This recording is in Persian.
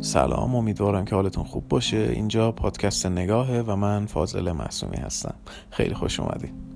سلام امیدوارم که حالتون خوب باشه. اینجا پادکست نگاهه و من فاضل معصومی هستم. خیلی خوش اومدید